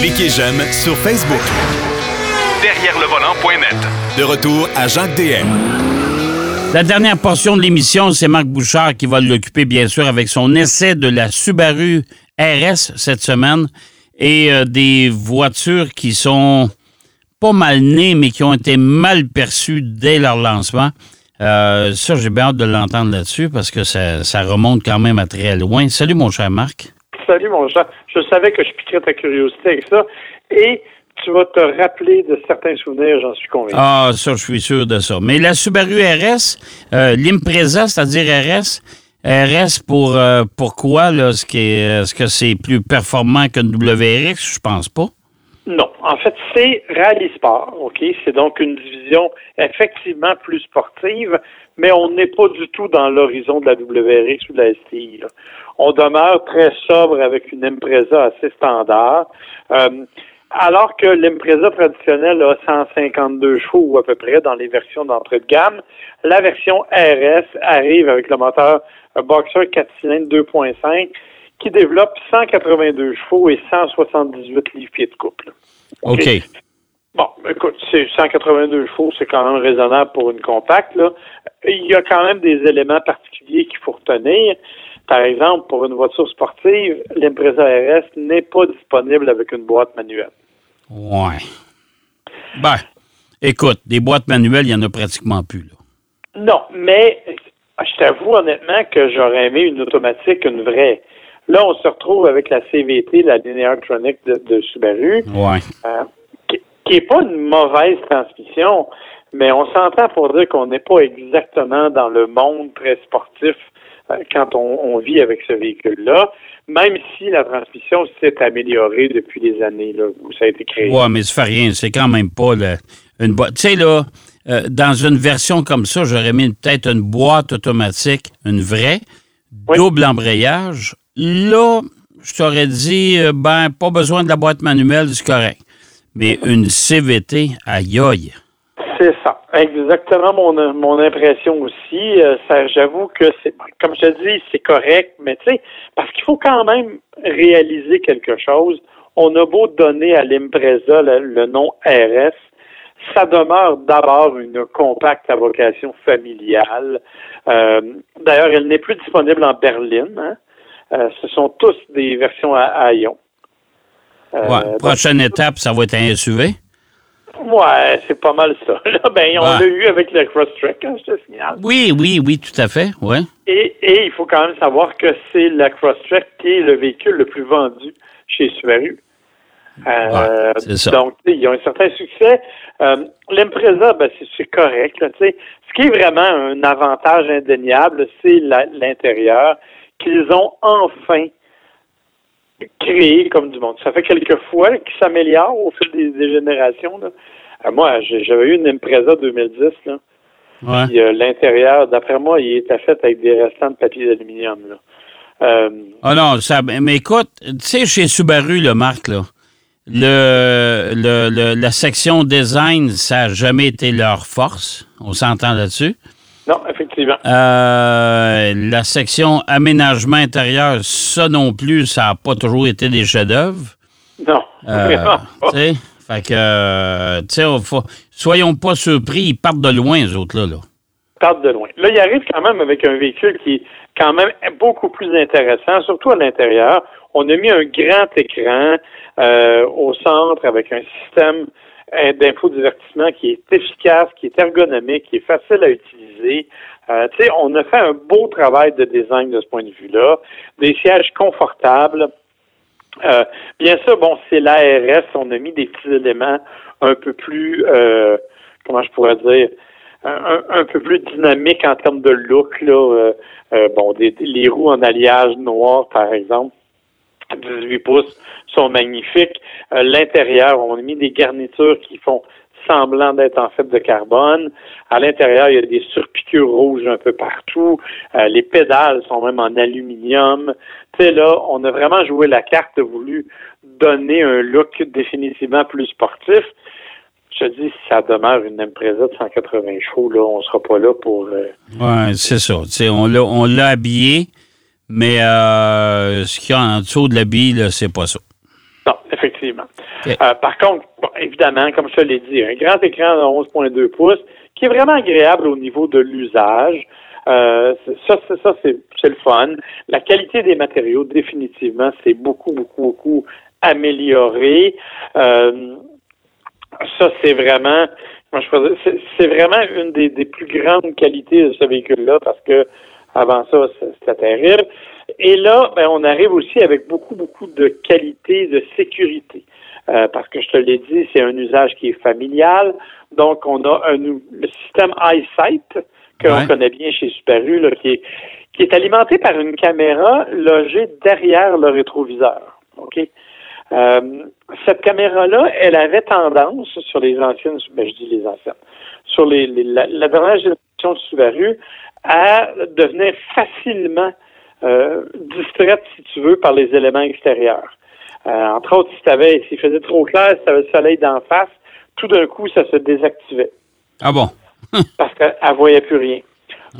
Cliquez j'aime sur Facebook. Derrière le volant.net. De retour à Jacques DM. La dernière portion de l'émission, c'est Marc Bouchard qui va l'occuper, bien sûr, avec son essai de la Subaru RS cette semaine et euh, des voitures qui sont pas mal nées, mais qui ont été mal perçues dès leur lancement. Euh, ça, j'ai bien hâte de l'entendre là-dessus parce que ça, ça remonte quand même à très loin. Salut, mon cher Marc. Salut, mon cher. Je savais que je piquerais ta curiosité avec ça. Et tu vas te rappeler de certains souvenirs, j'en suis convaincu. Ah, ça, je suis sûr de ça. Mais la Subaru RS, euh, l'Impreza, c'est-à-dire RS, RS pour euh, pourquoi? Là, est-ce, que, est-ce que c'est plus performant qu'une WRX? Je pense pas. Non. En fait, c'est Rally Sport, OK? C'est donc une division effectivement plus sportive, mais on n'est pas du tout dans l'horizon de la WRX ou de la STI. On demeure très sobre avec une Impreza assez standard. Euh, alors que l'Impreza traditionnelle a 152 chevaux ou à peu près dans les versions d'entrée de gamme, la version RS arrive avec le moteur Boxer 4 cylindres 2.5 qui développe 182 chevaux et 178 livres-pieds de couple. OK. Bon, écoute, c'est 182 chevaux, c'est quand même raisonnable pour une compacte. Là. Il y a quand même des éléments particuliers qu'il faut retenir. Par exemple, pour une voiture sportive, l'Impreza RS n'est pas disponible avec une boîte manuelle. Ouais. Ben, écoute, des boîtes manuelles, il n'y en a pratiquement plus. Là. Non, mais je t'avoue honnêtement que j'aurais aimé une automatique, une vraie. Là, on se retrouve avec la CVT, la Linear Tronic de, de Subaru, Ouais. euh, qui n'est pas une mauvaise transmission, mais on s'entend pour dire qu'on n'est pas exactement dans le monde très sportif euh, quand on, on vit avec ce véhicule-là, même si la transmission s'est améliorée depuis les années là, où ça a été créé. Ouais, mais ça fait rien. C'est quand même pas une boîte. Tu sais, là, euh, dans une version comme ça, j'aurais mis peut-être une boîte automatique, une vraie, Oui. double embrayage. Là, je t'aurais dit, euh, ben, pas besoin de la boîte manuelle, c'est correct. Mais une CVT, aïe aïe. C'est ça. Exactement mon, mon impression aussi. Euh, j'avoue que c'est, comme je te dis, c'est correct, mais tu sais, parce qu'il faut quand même réaliser quelque chose. On a beau donner à l'Impreza le, le nom RS, ça demeure d'abord une compacte à vocation familiale. Euh, d'ailleurs, elle n'est plus disponible en berline. hein. Euh, ce sont tous des versions à, à ion. Euh, Ouais. donc, Prochaine étape, ça va être un SUV. Ouais, c'est pas mal ça. Là, ben, on Ouais. l'a eu avec le Crosstrek, hein, je te signale. Oui, oui, oui, tout à fait. Ouais. Et, et il faut quand même savoir que c'est la Crosstrek qui est le véhicule le plus vendu chez Subaru. Euh, Ouais, c'est ça. Donc, ils ont un certain succès. Euh, L'Impreza, ben, c'est- correct. Là. Ce qui est vraiment un avantage indéniable, c'est l'intérieur qu'ils ont enfin créé comme du monde. Ça fait quelques fois qu'ils s'améliorent au fil des, des générations. Là. Euh, moi, j'avais eu une Impreza 2010. Là. Ouais. Puis, euh, l'intérieur, d'après moi, il était fait avec des restants de papier d'aluminium. là. Euh, Ah non, ça, mais écoute, tu sais, chez Subaru, le Marc, là, le, le- le- la section design, ça n'a jamais été leur force. On s'entend là-dessus. Non, effectivement. Euh, la section aménagement intérieur, ça non plus, ça n'a pas toujours été des chefs-d'œuvre. Non, Euh, vraiment pas. fait que, euh, tu sais, soyons pas surpris, ils partent de loin, les autres-là. Là. Parle de loin. Là, il arrive quand même avec un véhicule qui est quand même beaucoup plus intéressant, surtout à l'intérieur. On a mis un grand écran euh, au centre avec un système d'infodivertissement qui est efficace, qui est ergonomique, qui est facile à utiliser. Euh, tu sais, on a fait un beau travail de design de ce point de vue-là. Des sièges confortables. Euh, bien sûr, bon, c'est l'ARS, on a mis des petits éléments un peu plus, euh, comment je pourrais dire, un, peu plus dynamiques en termes de look, là. bon, les roues en alliage noir, par exemple, 18 pouces, sont magnifiques. L'intérieur, on a mis des garnitures qui font semblant d'être en fait de carbone. À l'intérieur, il y a des surpiqûres rouges un peu partout. Euh, les pédales sont même en aluminium. Tu sais, là, on a vraiment joué la carte, voulu donner un look définitivement plus sportif. Je te dis, si ça demeure une Impreza de 180 chevaux, là, on sera pas là pour... euh, Ouais, c'est ça. On l'a, habillé, mais euh, ce qu'il y a en dessous de l'habit, c'est pas ça. Effectivement. Euh, par contre, évidemment, comme je l'ai dit, un grand écran de 11,2 pouces qui est vraiment agréable au niveau de l'usage. Euh, ça, ça c'est, le fun. La qualité des matériaux, définitivement, c'est beaucoup, beaucoup, beaucoup amélioré. Euh, ça, c'est vraiment, c'est vraiment une des, des, plus grandes qualités de ce véhicule-là parce que avant ça, c'était terrible. Et là, ben, on arrive aussi avec beaucoup, beaucoup de qualité de sécurité. Euh, parce que je te l'ai dit, c'est un usage qui est familial. Donc, on a un, le système EyeSight que l'on connaît bien chez Subaru, là, qui, est, qui est alimenté par une caméra logée derrière le rétroviseur. OK? Euh, cette caméra-là, elle avait tendance sur les anciennes, ben, je dis les anciennes, sur les, la, la, dernière génération de Subaru à devenir facilement distraite, si tu veux, par les éléments extérieurs. Euh, entre autres, si s'il faisait trop clair, si tu avais le soleil d'en face, tout d'un coup, ça se désactivait. Ah bon? parce qu'elle ne voyait plus rien.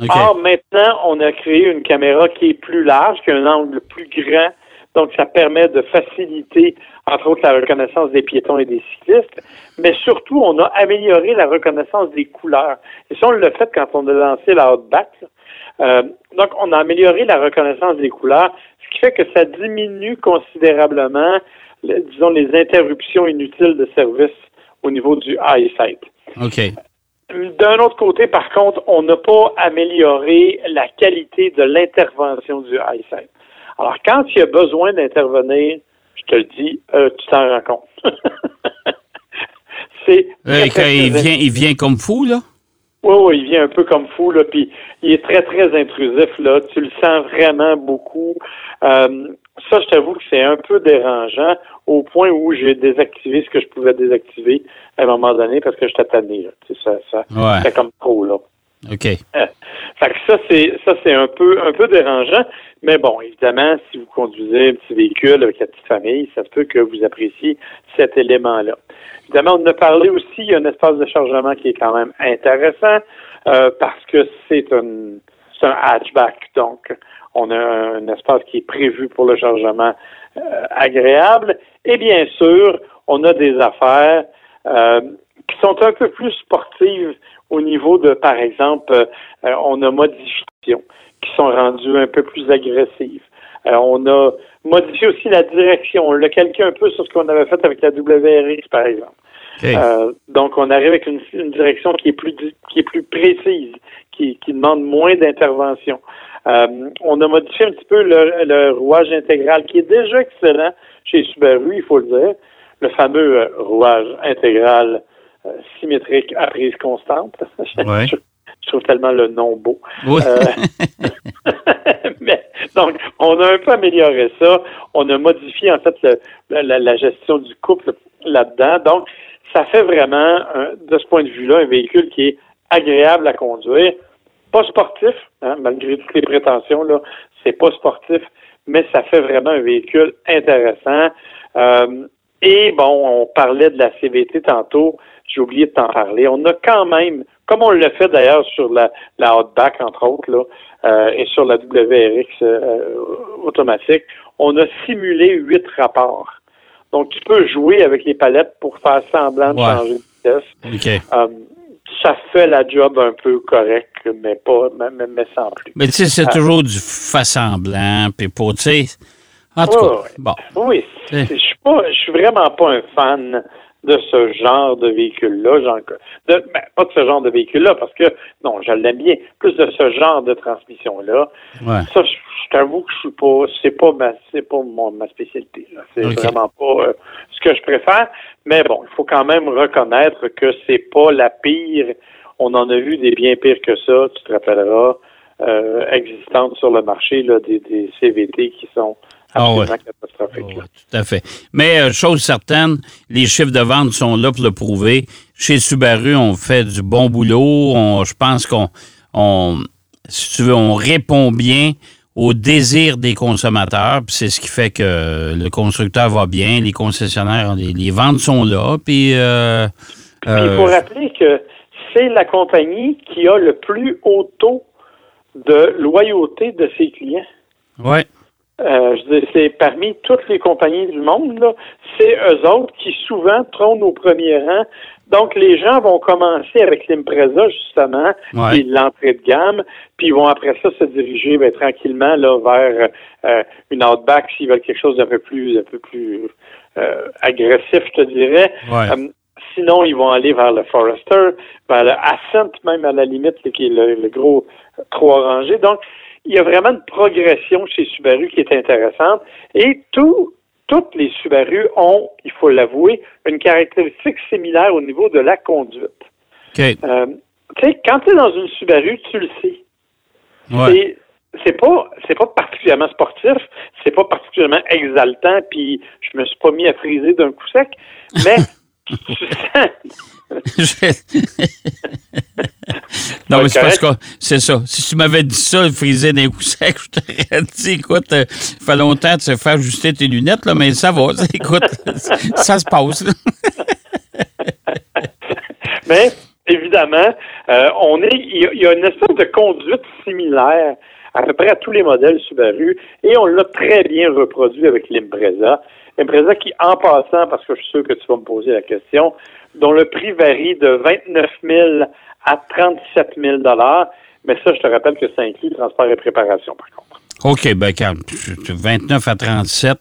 Or, maintenant, on a créé une caméra qui est plus large, qui a un angle plus grand, donc ça permet de faciliter, entre autres, la reconnaissance des piétons et des cyclistes, mais surtout, on a amélioré la reconnaissance des couleurs. Et ça, on l'a fait quand on a lancé la Outback. Euh, donc, on a amélioré la reconnaissance des couleurs, ce qui fait que ça diminue considérablement, disons, les interruptions inutiles de service au niveau du eyesight. OK. D'un autre côté, par contre, on n'a pas amélioré la qualité de l'intervention du eyesight. Alors, quand il y a besoin d'intervenir, je te le dis, euh, tu t'en rends compte. C'est. Euh, il vient, il vient comme fou, là? Oui, oui, il vient un peu comme fou, là, puis il est très, très intrusif, là. Tu le sens vraiment beaucoup. Euh, ça, je t'avoue que c'est un peu dérangeant au point où j'ai désactivé ce que je pouvais désactiver à un moment donné parce que je tanné, là. Tu sais, ça, ça, c'est comme trop, là. OK. Fait que ça, c'est ça, c'est un peu un peu dérangeant. Mais bon, évidemment, si vous conduisez un petit véhicule avec la petite famille, ça se peut que vous appréciez cet élément-là. Évidemment, on a parlé aussi, il y a un espace de chargement qui est quand même intéressant euh, parce que c'est un, un hatchback. Donc, on a un espace qui est prévu pour le chargement euh, agréable. Et bien sûr, on a des affaires euh, qui sont un peu plus sportives au niveau de, par exemple, euh, on a modifications qui sont rendues un peu plus agressives. Euh, on a modifié aussi la direction. On l'a calqué un peu sur ce qu'on avait fait avec la WRX, par exemple. Euh, donc, on arrive avec une, direction qui est plus qui est plus précise, qui, qui demande moins d'intervention. on a modifié un petit peu le, le, rouage intégral, qui est déjà excellent chez Subaru, il faut le dire. Le fameux rouage intégral euh, symétrique à prise constante. je, trouve tellement le nom beau. Euh, mais, donc, on a un peu amélioré ça. On a modifié, en fait, la, gestion du couple là-dedans. Donc, ça fait vraiment, de ce point de vue-là, un véhicule qui est agréable à conduire. Pas sportif, hein, malgré toutes les prétentions, là, c'est pas sportif, mais ça fait vraiment un véhicule intéressant. Euh, et bon, on parlait de la CVT tantôt. J'ai oublié de t'en parler. On a quand même, comme on l'a fait d'ailleurs sur la, la Outback, entre autres, là, euh, et sur la WRX euh, automatique, on a simulé huit rapports. Donc, tu peux jouer avec les palettes pour faire semblant de changer de vitesse. Euh, ça fait la job un peu correct, mais pas, mais, mais sans plus. Mais tu sais, c'est toujours du fait semblant, puis pour, tu sais, en tout cas, bon. Oui, je suis pas, je suis vraiment pas un fan de ce genre de véhicule-là, ben, pas de ce genre de véhicule-là, parce que, non, je l'aime bien, plus de ce genre de transmission-là. Ça, je, t'avoue que je suis pas, c'est pas ma, c'est pas ma spécialité, C'est vraiment pas euh, ce que je préfère. Mais bon, il faut quand même reconnaître que c'est pas la pire. On en a vu des bien pires que ça, tu te rappelleras, euh, existantes sur le marché, là, des, des CVT qui sont ah ouais. catastrophique. Ah tout à fait. Mais euh, chose certaine, les chiffres de vente sont là pour le prouver. Chez Subaru, on fait du bon boulot. je pense qu'on, on, si tu veux, on répond bien aux désirs des consommateurs. c'est ce qui fait que le constructeur va bien, les concessionnaires, les, ventes sont là. Puis, euh, il faut euh, rappeler que c'est la compagnie qui a le plus haut taux de loyauté de ses clients. Oui. Euh, c'est parmi toutes les compagnies du monde, là, c'est eux autres qui souvent trônent au premier rang. Donc, les gens vont commencer avec l'Impreza, justement, Ouais. puis l'entrée de gamme, puis ils vont après ça se diriger ben, tranquillement là, vers euh, une Outback s'ils veulent quelque chose d'un peu plus, un peu plus euh, agressif, je te dirais. Ouais. Euh, sinon, ils vont aller vers le Forester, vers le Ascent, même à la limite, là, qui est le, le gros trois rangées. Donc, il y a vraiment une progression chez Subaru qui est intéressante. Et tout, toutes les Subaru ont, il faut l'avouer, une caractéristique similaire au niveau de la conduite. Euh, tu sais, quand tu es dans une Subaru, tu le sais. Ouais. C'est pas c'est pas particulièrement sportif, c'est pas particulièrement exaltant, puis je me suis pas mis à friser d'un coup sec, mais tu sens non, mais c'est parce que c'est ça. Si tu m'avais dit ça, frisé d'un coup sec, je t'aurais dit, écoute, euh, ça fait longtemps de se faire ajuster tes lunettes, là, mais ça va. Écoute, ça se passe. Mais évidemment, euh, on est, il y, a- il y a une espèce de conduite similaire à peu près à tous les modèles Subaru, et on l'a très bien reproduit avec l'Impreza. L'Impreza qui, en passant, parce que je suis sûr que tu vas me poser la question, dont le prix varie de 29 000 à 37 000 dollars, mais ça, je te rappelle que ça inclut transport et préparation, par contre. OK, ben, calme. 29 à 37.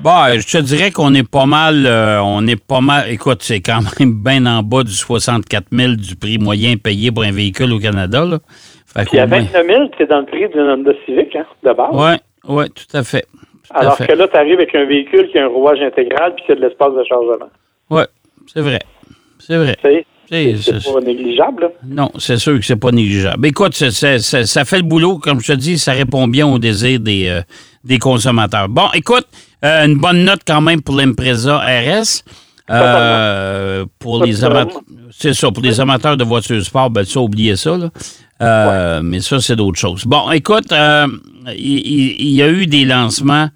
Bon, euh, je te dirais qu'on est pas mal, euh, on est pas mal, écoute, c'est quand même bien en bas du 64 000 du prix moyen payé pour un véhicule au Canada, là. Fait Puis à qu'au moins- 29 000, c'est dans le prix d'une Honda Civic, hein, de base. Ouais, ouais, tout à fait. Tout à Alors fait. que là, tu arrives avec un véhicule qui a un rouage intégral puis qui a de l'espace de chargement. Ouais, c'est vrai. C'est vrai. C'est- pas négligeable. là. Non, c'est sûr que c'est pas négligeable. Écoute, ça fait le boulot, comme je te dis, ça répond bien aux désirs des, euh, des consommateurs. Bon, écoute, euh, une bonne note quand même pour l'Impreza RS. Euh, pour les amateurs, c'est ça, pour les amateurs de voitures sport, ben ça, oubliez ça, là. Euh, Mais ça, c'est d'autres choses. Bon, écoute, il y a eu des lancements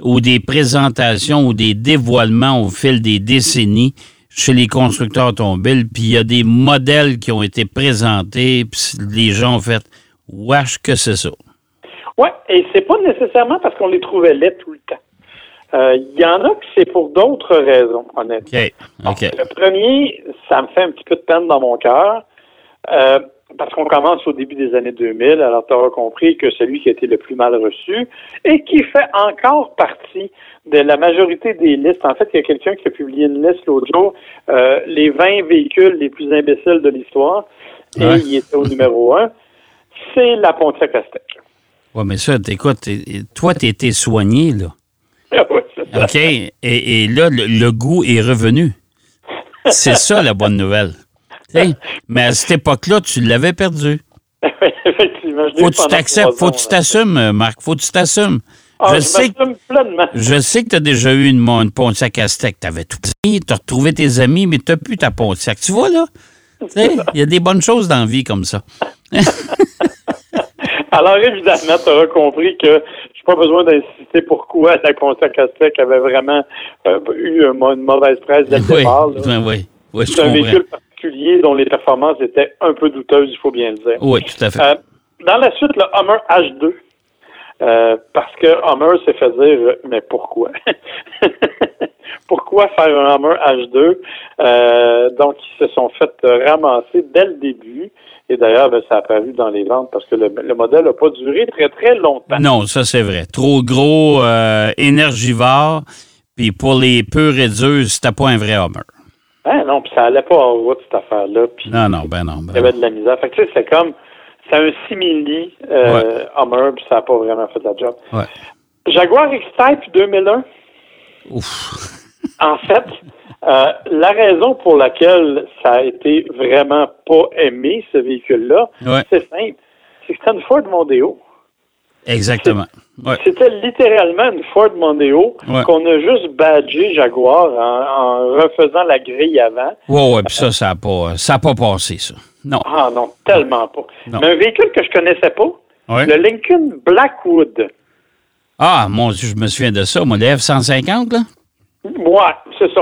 ou des présentations ou des dévoilements au fil des décennies chez les constructeurs automobiles, puis il y a des modèles qui ont été présentés, puis les gens ont fait « Wesh, que c'est ça? Oui, et c'est pas nécessairement parce qu'on les trouvait laids tout le temps. Euh, Il y en a que c'est pour d'autres raisons, honnêtement. » OK, OK. Le premier, ça me fait un petit peu de peine dans mon cœur, euh, parce qu'on commence au début des années 2000, alors tu auras compris que celui qui a été le plus mal reçu et qui fait encore partie de la majorité des listes. En fait, il y a quelqu'un qui a publié une liste l'autre jour, euh, les 20 véhicules les plus imbéciles de l'histoire, et Ouais. il était au numéro 1. C'est la Pontiac Aztec. Ouais, mais ça, écoute, toi, tu été soigné, là. C'est ça. OK? Et, et là, le, le goût est revenu. C'est ça, la bonne nouvelle. Mais à cette époque-là, tu l'avais perdu. Effectivement. je Faut que tu t'acceptes, faut que tu t'assumes, Marc. Faut que tu t'assumes. Ah, je, je sais que, m'assume pleinement. je sais que tu as déjà eu une, une Pontiac Aztec. Tu avais tout mis, tu as retrouvé tes amis, mais tu n'as plus ta Pontiac. Tu vois, là? Il y a des bonnes choses dans la vie comme ça. Alors, évidemment, tu auras compris que j'ai pas besoin d'insister pourquoi la Pontiac Aztec avait vraiment euh, eu une mauvaise presse dès le Oui, départ. oui, oui, je C'est un véhicule particulier dont les performances étaient un peu douteuses, il faut bien le dire. Oui, tout à fait. Euh, dans la suite, le Hummer H2. Euh, parce que Hummer s'est fait dire, mais pourquoi? pourquoi faire un Hummer H2? Euh, donc, ils se sont fait ramasser dès le début. Et d'ailleurs, ben, ça a apparu dans les ventes parce que le, le modèle n'a pas duré très, très longtemps. Non, ça c'est vrai. Trop gros, euh, énergivore. Puis pour les et durs, c'était pas un vrai Hummer. Hein, non, puis ça allait pas en route, cette affaire-là. Puis Non, non, ben non. ben il y avait de la misère. Fait que, tu sais, c'est comme, c'est un simili euh, Hummer, puis ça n'a pas vraiment fait de la job. Ouais. Jaguar X-Type 2001, Ouf. En fait, euh, la raison pour laquelle ça a été vraiment pas aimé, ce véhicule-là, Ouais. c'est simple. C'est que c'était une Ford Mondeo. Exactement. Ouais. C'était littéralement une Ford Mondeo Ouais. qu'on a juste badgé Jaguar en, en refaisant la grille avant. Ouais, ouais, puis ça, ça n'a pas, ça a pas passé, ça. Non. Ah non, tellement pas. Non. Mais un véhicule que je connaissais pas, Ouais. le Lincoln Blackwood. Ah, mon Dieu, je me souviens de ça. Le F-150, là. Moi, c'est ça.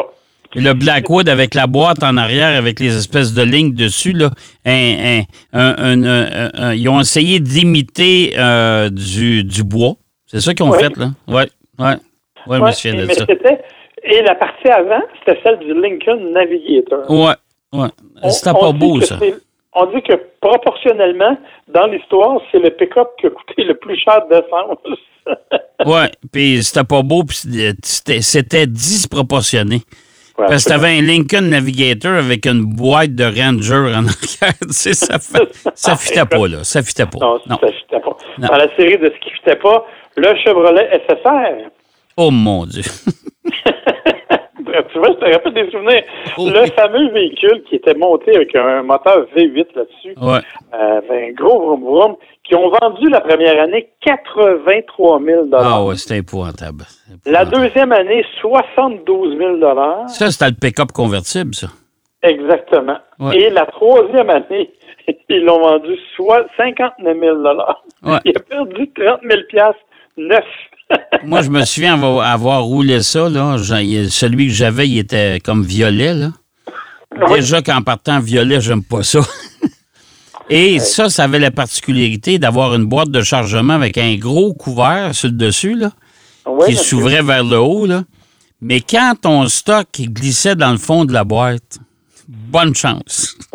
Et Le Blackwood avec la boîte en arrière, avec les espèces de lignes dessus, là. Un- un- un- ils ont essayé d'imiter euh, du, du bois. C'est ça qu'ils ont Oui. fait, là. Oui, oui. Oui, je me Ouais, souviens de mais ça. Et la partie avant, c'était celle du Lincoln Navigator. Ouais, ouais. On- C'était pas beau, ça. On dit que proportionnellement, dans l'histoire, c'est le pick-up qui a coûté le plus cher d'essence. Ouais, puis c'était pas beau, puis c'était c'était disproportionné. Ouais, Parce que t'avais un Lincoln Navigator avec une boîte de Ranger en arrière. Tu sais, ça, fait, ça fitait pas, là. Ça fitait pas. Non, Non. ça fitait pas. Non. Dans la série de ce qui fitait pas, le Chevrolet SSR. Oh mon Dieu. tu vois, je te rappelle des souvenirs. Oh, le fameux véhicule qui était monté avec un moteur V8 là-dessus, Ouais. euh, un gros vroom vroom, qui ont vendu la première année 83 000 Ah ouais, c'était épouvantable. La deuxième année, 72 000 Ça, c'était le pick-up convertible, ça. Exactement. Ouais. Et la troisième année, ils l'ont vendu soit 59 000 Ouais. Il a perdu 30 000 piastres neuf. Moi, je me souviens avoir, avoir roulé ça, là. Celui que j'avais, il était comme violet, là. Oui. Déjà qu'en partant violet, j'aime pas ça. Et ça, ça avait la particularité d'avoir une boîte de chargement avec un gros couvert sur le dessus, là, Oui, qui s'ouvrait vers le haut, là. Mais quand ton stock glissait dans le fond de la boîte, bonne chance.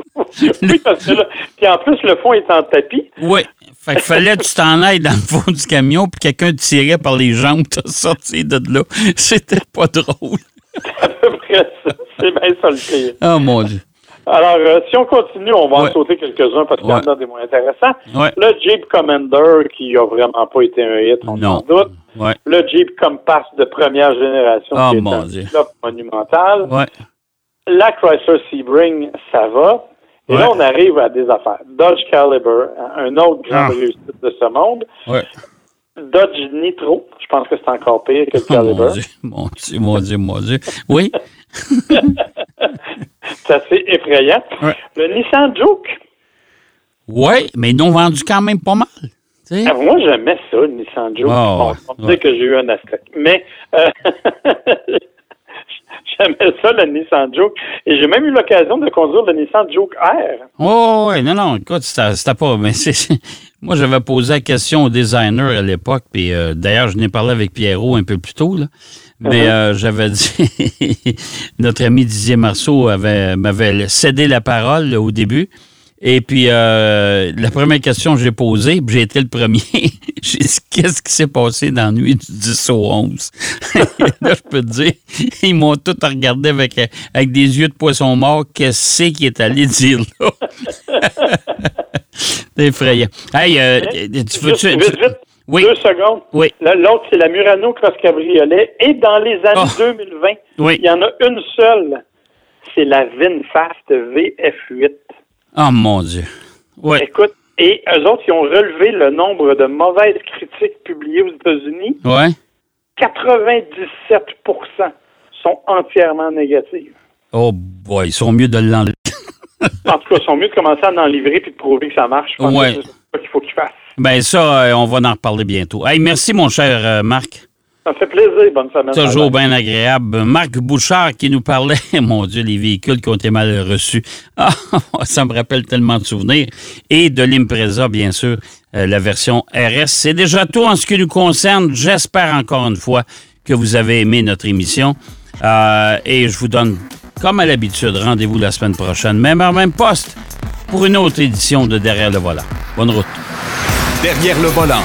Oui, parce que là, puis en plus, le fond est en tapis. Oui. Fait qu'il fallait que tu t'en ailles dans le fond du camion, puis quelqu'un te tirait par les jambes, te sortir de là. C'était pas drôle. C'est à peu près ça. C'est bien ça le pire. Oh mon Dieu. Alors, euh, si on continue, on va Ouais. en sauter quelques-uns parce qu'il y en Ouais. a des moins intéressants. Ouais. Le Jeep Commander, qui a vraiment pas été un hit, on s'en doute. Ouais. Le Jeep Compass de première génération, Oh, qui est mon un Dieu. monumental. Ouais. La Chrysler Sebring, ça va. Et Ouais. là, on arrive à des affaires. Dodge Caliber, un autre grande Ah. réussite de ce monde. Ouais. Dodge Nitro, je pense que c'est encore pire que le Oh, mon Caliber. Dieu, mon Dieu, mon Dieu, mon Dieu. Oui, c'est assez effrayant. Ouais. Le Nissan Juke, oui, mais ils n'ont vendu quand même pas mal. Ah, moi j'aimais ça, le Nissan Juke. Ah, bon, on peut ouais. dire que j'ai eu un asterisk. Mais euh, j'aimais ça, le Nissan Juke. Et j'ai même eu l'occasion de conduire le Nissan Juke R. Oh, oui, non, non, écoute, c'était pas. Mais c'est. Moi, j'avais posé la question au designer à l'époque, puis euh, d'ailleurs, je n'ai parlé avec Pierrot un peu plus tôt, là. Mais Uh-huh. euh, j'avais dit, notre ami Didier Marceau avait, m'avait cédé la parole là, au début. Et puis, euh, la première question que j'ai posée, puis j'ai été le premier, j'ai dit Qu'est-ce qui s'est passé dans la nuit du 10 au 11 Là, je peux te dire, ils m'ont tous regardé avec, avec des yeux de poisson mort. Qu'est-ce qui est allé dire là? C'est effrayant. Hey, euh, tu veux vite, Oui. deux secondes. Oui. L'autre, c'est la Murano Cross Cabriolet. Et dans les années Oh. 2020, Oui. il y en a une seule. C'est la VinFast VF8. Oh mon Dieu. Oui. Écoute, et eux autres, ils ont relevé le nombre de mauvaises critiques publiées aux États-Unis. Ouais. 97% sont entièrement négatives. Oh boy, ils sont mieux de l'enlever. En tout cas, ils sont mieux de commencer à en livrer puis de prouver que ça marche. Je pense Ouais. que C'est ça qu'il faut qu'ils fassent. Ben ça, euh, on va en reparler bientôt. Hey, merci mon cher euh, Marc. Ça fait plaisir. Bonne semaine. Toujours bien agréable. Marc Bouchard qui nous parlait, mon Dieu, les véhicules qui ont été mal reçus. Ah, ça me rappelle tellement de souvenirs. Et de l'Impreza, bien sûr, euh, la version RS. C'est déjà tout en ce qui nous concerne. J'espère encore une fois que vous avez aimé notre émission. Euh, et je vous donne, comme à l'habitude, rendez-vous la semaine prochaine, même heure, même poste, pour une autre édition de Derrière le volant. Bonne route. Derrière le volant.